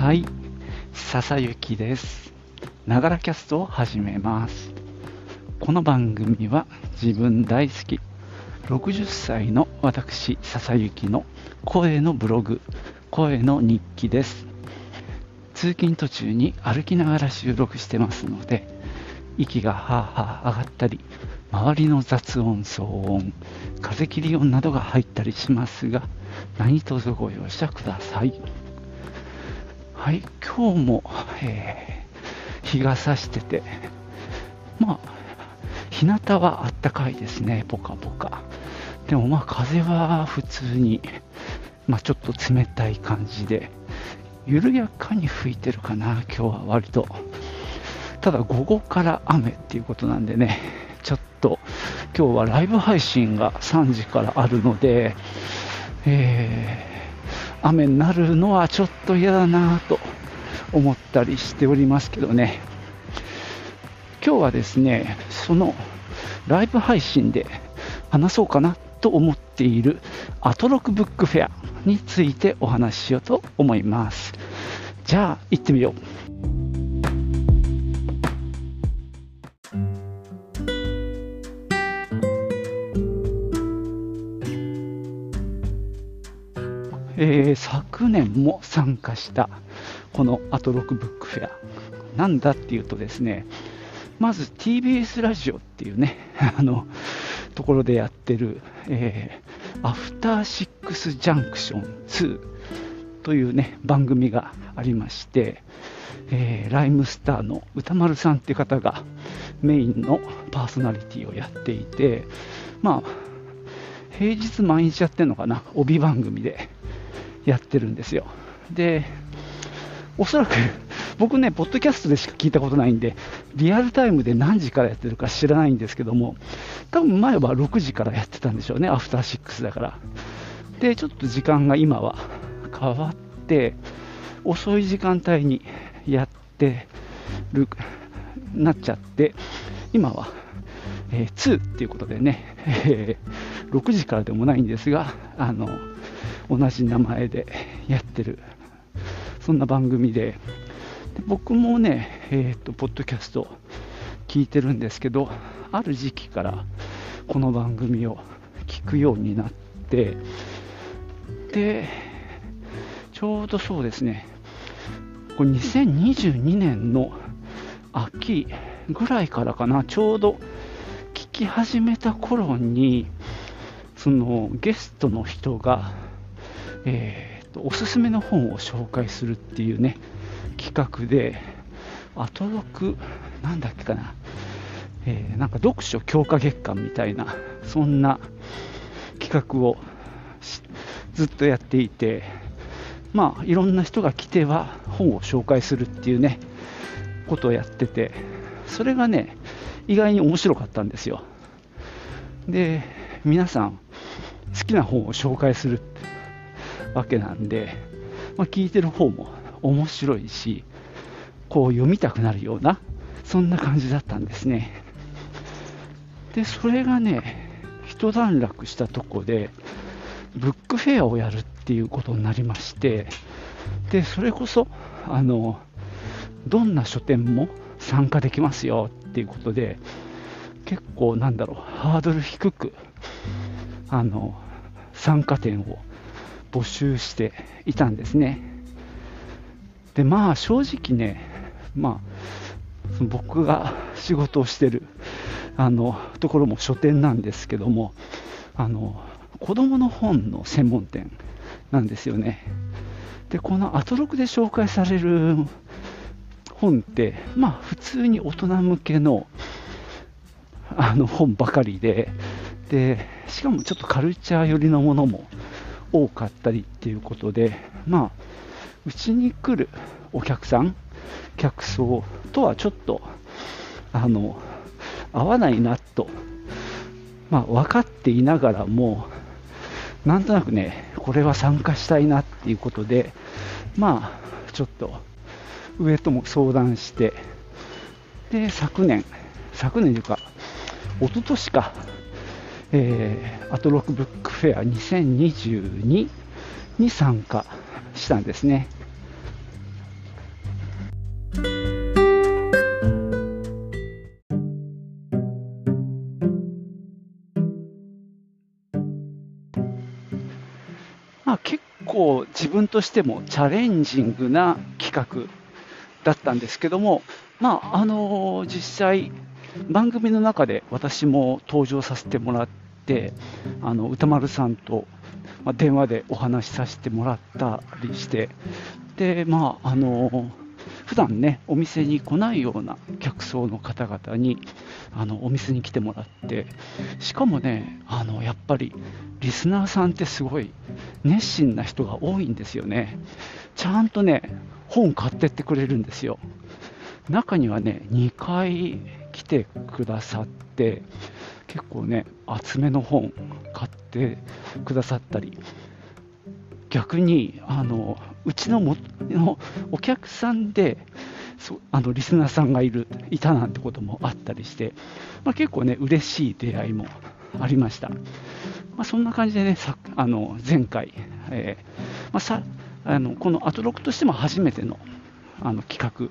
はい、笹雪です。ながらキャストを始めます。この番組は自分大好き60歳の私笹雪の声のブログ、声の日記です。通勤途中に歩きながら収録してますので、息がはあはあ上がったり、周りの雑音、騒音、風切り音などが入ったりしますが、何卒ご容赦ください。はい、今日も、えー日が差してて、まあ、日向はあったかいですね、ポカポカ。でもまあ、風は普通に、まあ、ちょっと冷たい感じで、緩やかに吹いてるかな、今日は割と。ただ、午後から雨っていうことなんでね、ちょっと今日はライブ配信が3時からあるので、えー雨になるのはちょっと嫌だなと思ったりしておりますけどね。今日はですね、そのライブ配信で話そうかなと思っているアトロクブックフェアについてお話ししようと思います。じゃあ行ってみよう。えー昨年も参加したこのアトロクブックフェア。なんだっていうとですねまず TBS ラジオっていうね あのところでやってる、えーアフターシックスジャンクション2というね番組がありまして、えーライムスターの歌丸さんっていう方がメインのパーソナリティをやっていてまあ平日毎日やってるのかな帯番組で。やってるんですよ。で、おそらく僕ね、ポッドキャストでしか聞いたことないんで、リアルタイムで何時からやってるか知らないんですけども、多分前は6時からやってたんでしょうね、アフターシックスだから。で、ちょっと時間が今は変わって、遅い時間帯にやってる、なっちゃって、今は、えー2っていうことでね、えー6時からでもないんですが、あの、同じ名前でやってる、そんな番組で、で僕もね、えーと、ポッドキャスト聞いてるんですけど、ある時期からこの番組を聞くようになって、で、ちょうどそうですね、これ2022年の秋ぐらいからかな、ちょうど聞き始めた頃に、そのゲストの人が、えーとおすすめの本を紹介するっていうね企画でアトロクなんだっけかな、えーなんか読書強化月間みたいなそんな企画をずっとやっていてまあいろんな人が来ては本を紹介するっていうねことをやっててそれがね意外に面白かったんですよ。で皆さん好きな本を紹介するわけなんで、まあ、聞いてる方も面白いしこう読みたくなるようなそんな感じだったんですね。でそれがね一段落したとこでブックフェアをやるっていうことになりましてでそれこそあのどんな書店も参加できますよっていうことで結構なんだろうハードル低くあの参加店を募集していたんですね。でまあ正直ねまあその僕が仕事をしてるあのところも書店なんですけどもあの子供の本の専門店なんですよね。でこのアトロクで紹介される本ってまあ普通に大人向けのあの本ばかりででしかもちょっとカルチャー寄りのものも多かったりっていうことでまあうちに来るお客さん客層とはちょっとあの合わないなと、まあ、分かっていながらもなんとなくねこれは参加したいなっていうことでまあちょっと上とも相談してで昨年昨年というか一昨年かえー、アトロックブックフェア2022に参加したんですね。まあ、結構自分としてもチャレンジングな企画だったんですけども、まああのー、実際番組の中で私も登場させてもらって、あの歌丸さんと、ま電話でお話しさせてもらったりして、でまああの普段ねお店に来ないような客層の方々にあのお店に来てもらってしかもねあのやっぱりリスナーさんってすごい熱心な人が多いんですよね。ちゃんとね本買ってってくれるんですよ。中にはね2回来てくださって結構ね厚めの本買ってくださったり逆にあのうちのものお客さんでそあのリスナーさんがいるいたなんてこともあったりして、まあ、結構ね嬉しい出会いもありました、まあ、そんな感じでねさあの前回、えー、まあ、さあのこのアトロクとしても初めてのあの企画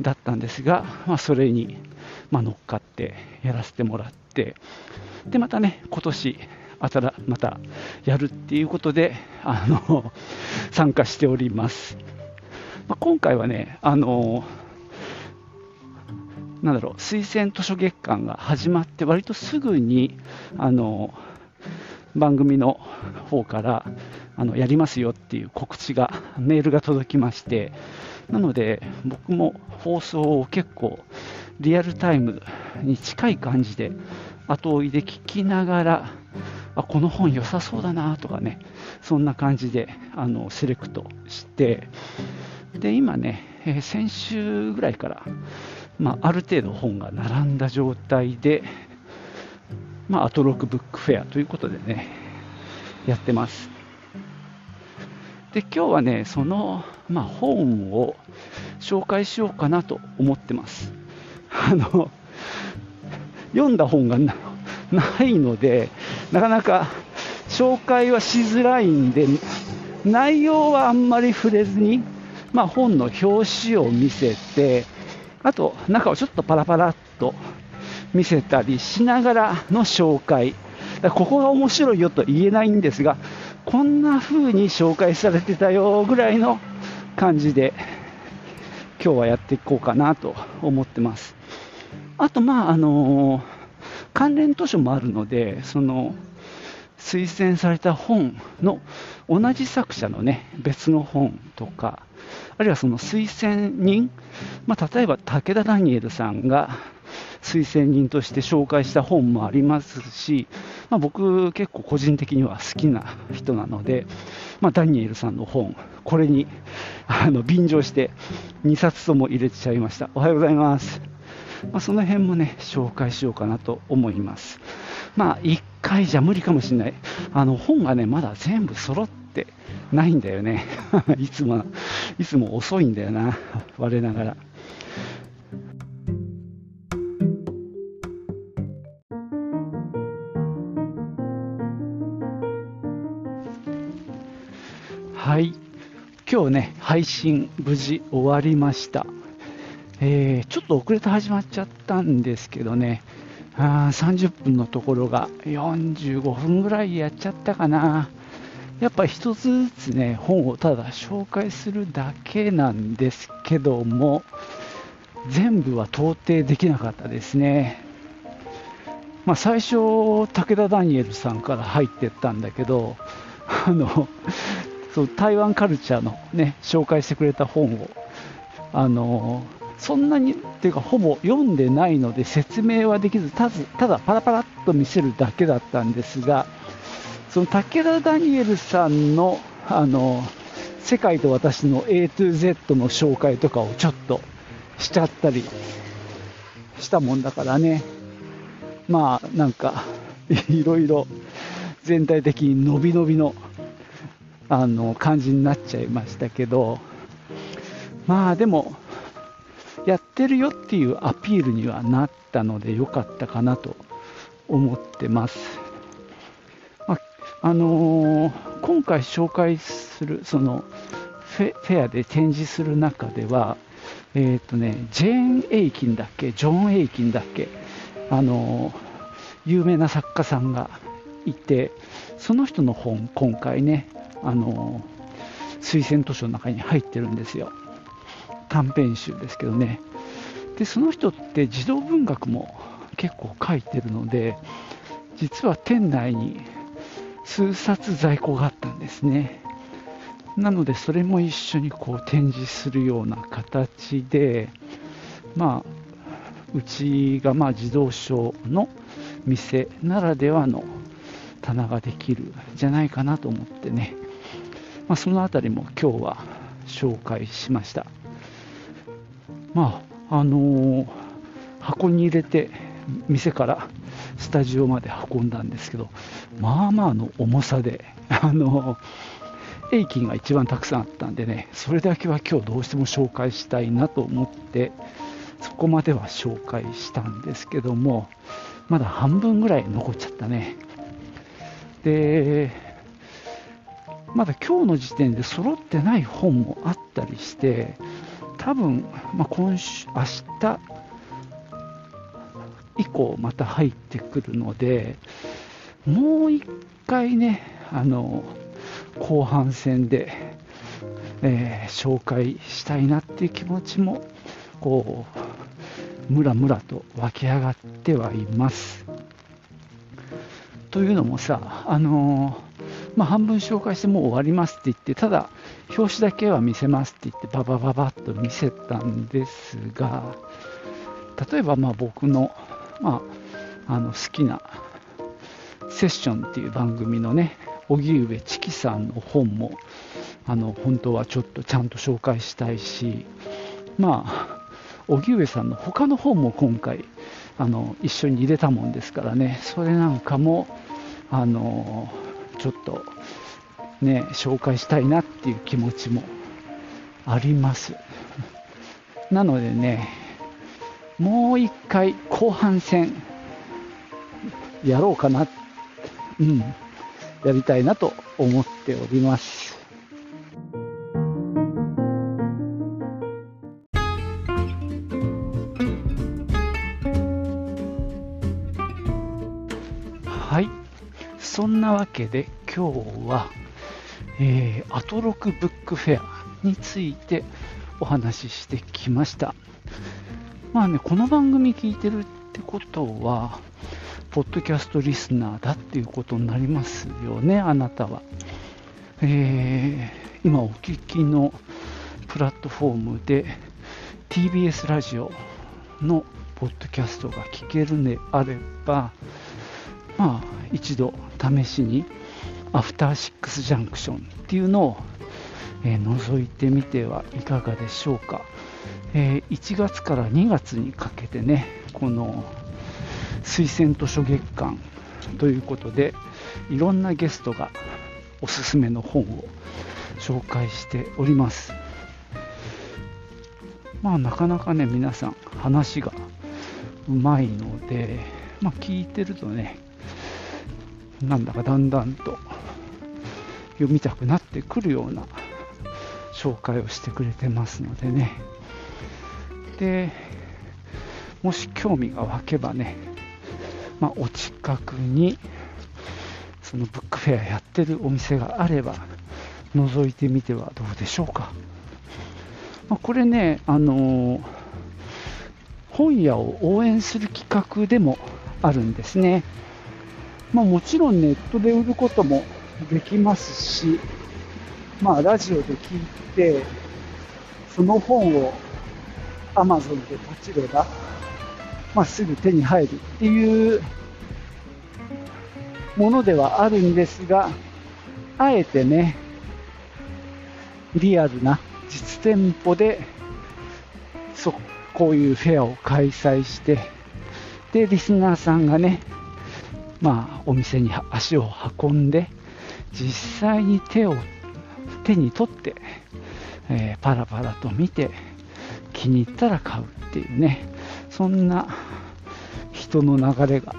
だったんですが、まあ、それに、ま乗っかってやらせてもらってでまたね今年またまたやるっていうことであの 参加しております。まあ、今回はね、あのなんだろう推薦図書月間が始まって割とすぐにあの番組の方からあのやりますよっていう告知がメールが届きましてなので僕も放送を結構リアルタイムに近い感じで後追いで聞きながらあこの本良さそうだなとかねそんな感じであのセレクトしてで今ね、えー、先週ぐらいから、まあ、ある程度本が並んだ状態で、まあ、アトロックブックフェアということでねやってます。で今日はねその、まあ、本を紹介しようかなと思ってます。あの読んだ本がないので、なかなか紹介はしづらいんで、内容はあんまり触れずに、まあ、本の表紙を見せて、あと中をちょっとパラパラっと見せたりしながらの紹介。ここが面白いよと言えないんですが、こんな風に紹介されてたよぐらいの感じで今日はやっていこうかなと思ってます。あと、まあ、あの関連図書もあるので、その推薦された本の同じ作者のね、別の本とか、あるいはその推薦人、まあ、例えば武田ダニエルさんが推薦人として紹介した本もありますし、まあ、僕結構個人的には好きな人なので、まあ、ダニエルさんの本、これにあの便乗して2冊とも入れちゃいました。おはようございます。まあ、その辺もね、紹介しようかなと思います。まあ、1回じゃ無理かもしれない。あの、本がね、まだ全部揃ってないんだよね。いつも、いつも遅いんだよな。我ながら。はい。今日ね、配信無事終わりました。えー、ちょっと遅れて始まっちゃったんですけどね、あ30分のところが45分ぐらいやっちゃったかな。やっぱ一つずつね、本をただ紹介するだけなんですけども、全部は到底できなかったですね。まあ、最初、武田ダニエルさんから入ってったんだけど、あの、そう台湾カルチャーのね、紹介してくれた本を、あの、そんなにっていうかほぼ読んでないので説明はできずただパラパラっと見せるだけだったんですがその武田ダニエルさんのあの世界と私の A to Z の紹介とかをちょっとしちゃったりしたもんだからね。まあなんかいろいろ全体的に伸び伸びのあの感じになっちゃいましたけど。まあでもやってるよっていうアピールにはなったので良かったかなと思ってます。まあ、のー、今回紹介するそのフェアで展示する中では、えっ、ー、とね、ジェーン・エイキンだっけ、ジョン・エイキンだっけ、あのー、有名な作家さんがいて、その人の本、今回ね、あの推薦図書の中に入ってるんですよ。短編集ですけどね。で、その人って児童文学も結構書いてるので、実は店内に数冊在庫があったんですね。なので、それも一緒にこう展示するような形で、まあ、うちがまあ児童書の店ならではの棚ができるんじゃないかなと思ってね、まあ、そのあたりも今日は紹介しました。まあ、あのー、箱に入れて店からスタジオまで運んだんですけど、まあまあの重さで、あのー、エイキンが一番たくさんあったんでね、それだけは今日どうしても紹介したいなと思って、そこまでは紹介したんですけども、まだ半分ぐらい残っちゃったね。で、まだ今日の時点で揃ってない本もあったりして、多分、まあ、今週、明日以降また入ってくるので、もう一回ね、あの、後半戦で、えー、紹介したいなっていう気持ちも、こう、むらむらと湧き上がってはいます。というのもさ、あのまあ、半分紹介してもう終わりますって言って、ただ、表紙だけは見せますって言って、ババババッと見せたんですが、例えばまあ僕の,、まあ、あの好きなセッションっていう番組のね、荻上チキさんの本も、あの本当はちょっとちゃんと紹介したいし、まあ、荻上さんの他の本も今回、あの一緒に入れたもんですからね、それなんかも、あのちょっとね、紹介したいなっていう気持ちもあります。なのでね、もう一回後半戦やろうかな、うん、やりたいなと思っております。はいそんなわけで今日は、えー、アトロクブックフェアについてお話ししてきました。まあね、この番組聞いてるってことは、ポッドキャストリスナーだっていうことになりますよね、あなたは。えー、今お聞きのプラットフォームで TBS ラジオのポッドキャストが聞けるのであれば、まあ、一度試しにアフターシックスジャンクションっていうのを、えー、覗いてみてはいかがでしょうか、えー、1月から2月にかけてねこの推薦図書月間ということでいろんなゲストがおすすめの本を紹介しております。まあなかなかね皆さん話がうまいのでまあ聞いてるとねなんだかだんだんと読みたくなってくるような紹介をしてくれてますのでね。でもし興味が湧けばね、まあ、お近くにそのブックフェアやってるお店があれば覗いてみてはどうでしょうか、まあ、これねあのー、本屋を応援する企画でもあるんですね。まあ、もちろんネットで売ることもできますし、まあ、ラジオで聞いて、その本を Amazon でポチれば、まあ、すぐ手に入るっていうものではあるんですが、あえてね、リアルな実店舗で、そこういうフェアを開催して、で、リスナーさんがね、まあ、お店に足を運んで、実際に手を、手に取って、えー、パラパラと見て、気に入ったら買うっていうね、そんな人の流れが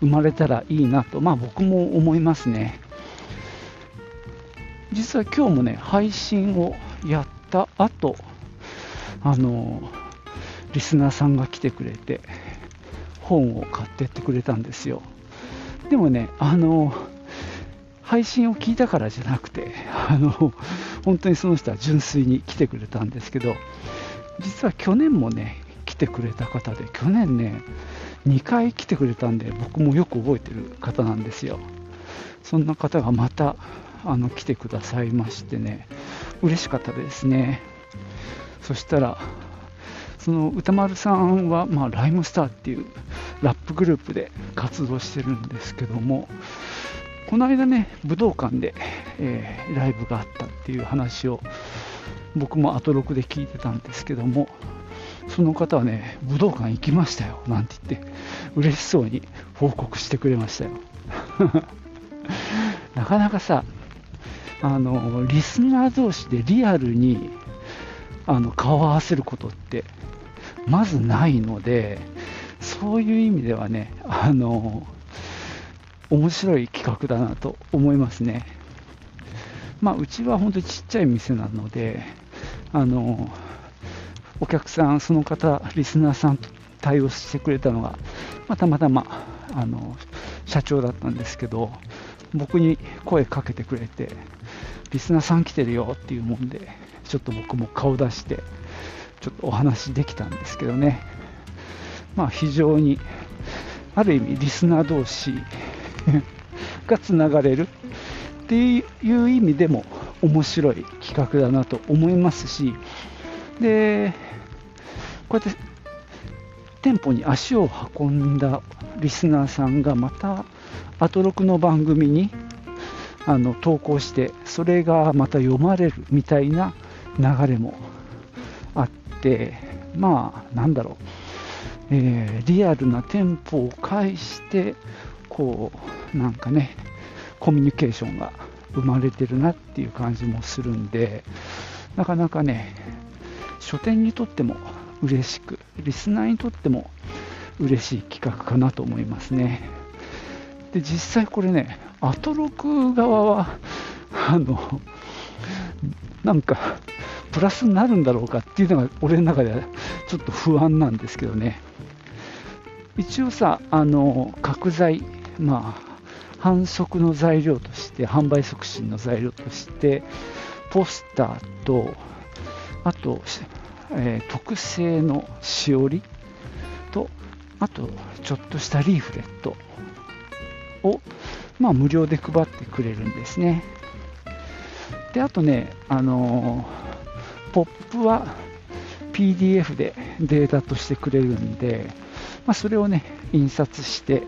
生まれたらいいなと、まあ僕も思いますね。実は今日もね、配信をやった後、あの、リスナーさんが来てくれて、本を買ってってくれたんですよ。でもね、あの、配信を聞いたからじゃなくて、あの本当にその人は純粋に来てくれたんですけど、実は去年もね、来てくれた方で、去年ね、2回来てくれたんで、僕もよく覚えてる方なんですよ。そんな方がまたあの来てくださいましてね、嬉しかったですね。そしたら、その歌丸さんは、まあ、ライムスターっていうラップグループで活動してるんですけども、この間ね、武道館で、えー、ライブがあったっていう話を僕もアトロクで聞いてたんですけども、その方はね、武道館行きましたよなんて言って、嬉しそうに報告してくれましたよ。なかなかさ、あのリスナー同士でリアルにあの顔を合わせることってまずないので、そういう意味ではね、あの面白い企画だなと思いますね。まあ、うちは本当にちっちゃい店なので、あのお客さん、その方、リスナーさんと対応してくれたのが、まあ、たまたまあの社長だったんですけど、僕に声かけてくれて、リスナーさん来てるよっていうもんで、ちょっと僕も顔出して、ちょっとお話できたんですけどね、まあ、非常に、ある意味、リスナー同士 がつながれるっていう意味でも面白い企画だなと思いますし、で、こうやって店舗に足を運んだリスナーさんがまたアトロクの番組にあの投稿してそれがまた読まれるみたいな流れもあってまあなんだろう、えー、リアルな店舗を介してこうなんかねコミュニケーションが生まれてるなっていう感じもするんでなかなかね書店にとっても嬉しくリスナーにとっても嬉しい企画かなと思いますね。で実際これねアトロク側はあのなんかプラスになるんだろうかっていうのが俺の中ではちょっと不安なんですけどね。一応さあの角材まあ反則の材料として販売促進の材料としてポスターとあと、えー、特製のしおりとあとちょっとしたリーフレットを、まあ、無料で配ってくれるんですね。であとね、あのー、ポップは PDF でデータとしてくれるんで、まあ、それをね印刷して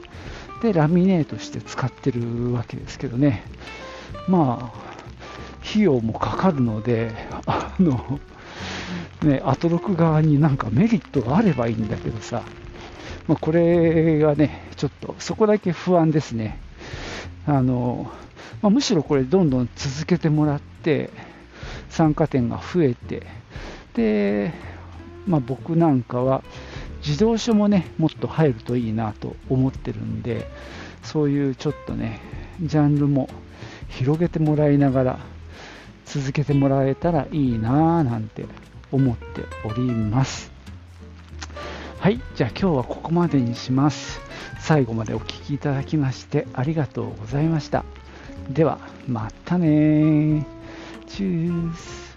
でラミネートして使ってるわけですけどね。まあ費用もかかるのであのねアトロク側になんかメリットがあればいいんだけどさ、まあ、これがねちょっとそこだけ不安ですね。あの、まあ、むしろこれどんどん続けてもらって参加店が増えてで、まあ、僕なんかは児童書もねもっと入るといいなと思ってるんでそういうちょっとねジャンルも広げてもらいながら続けてもらえたらいいなぁなんて思っております。はいじゃあ今日はここまでにします。最後までお聴きいただきましてありがとうございました。ではまたね Tschüss.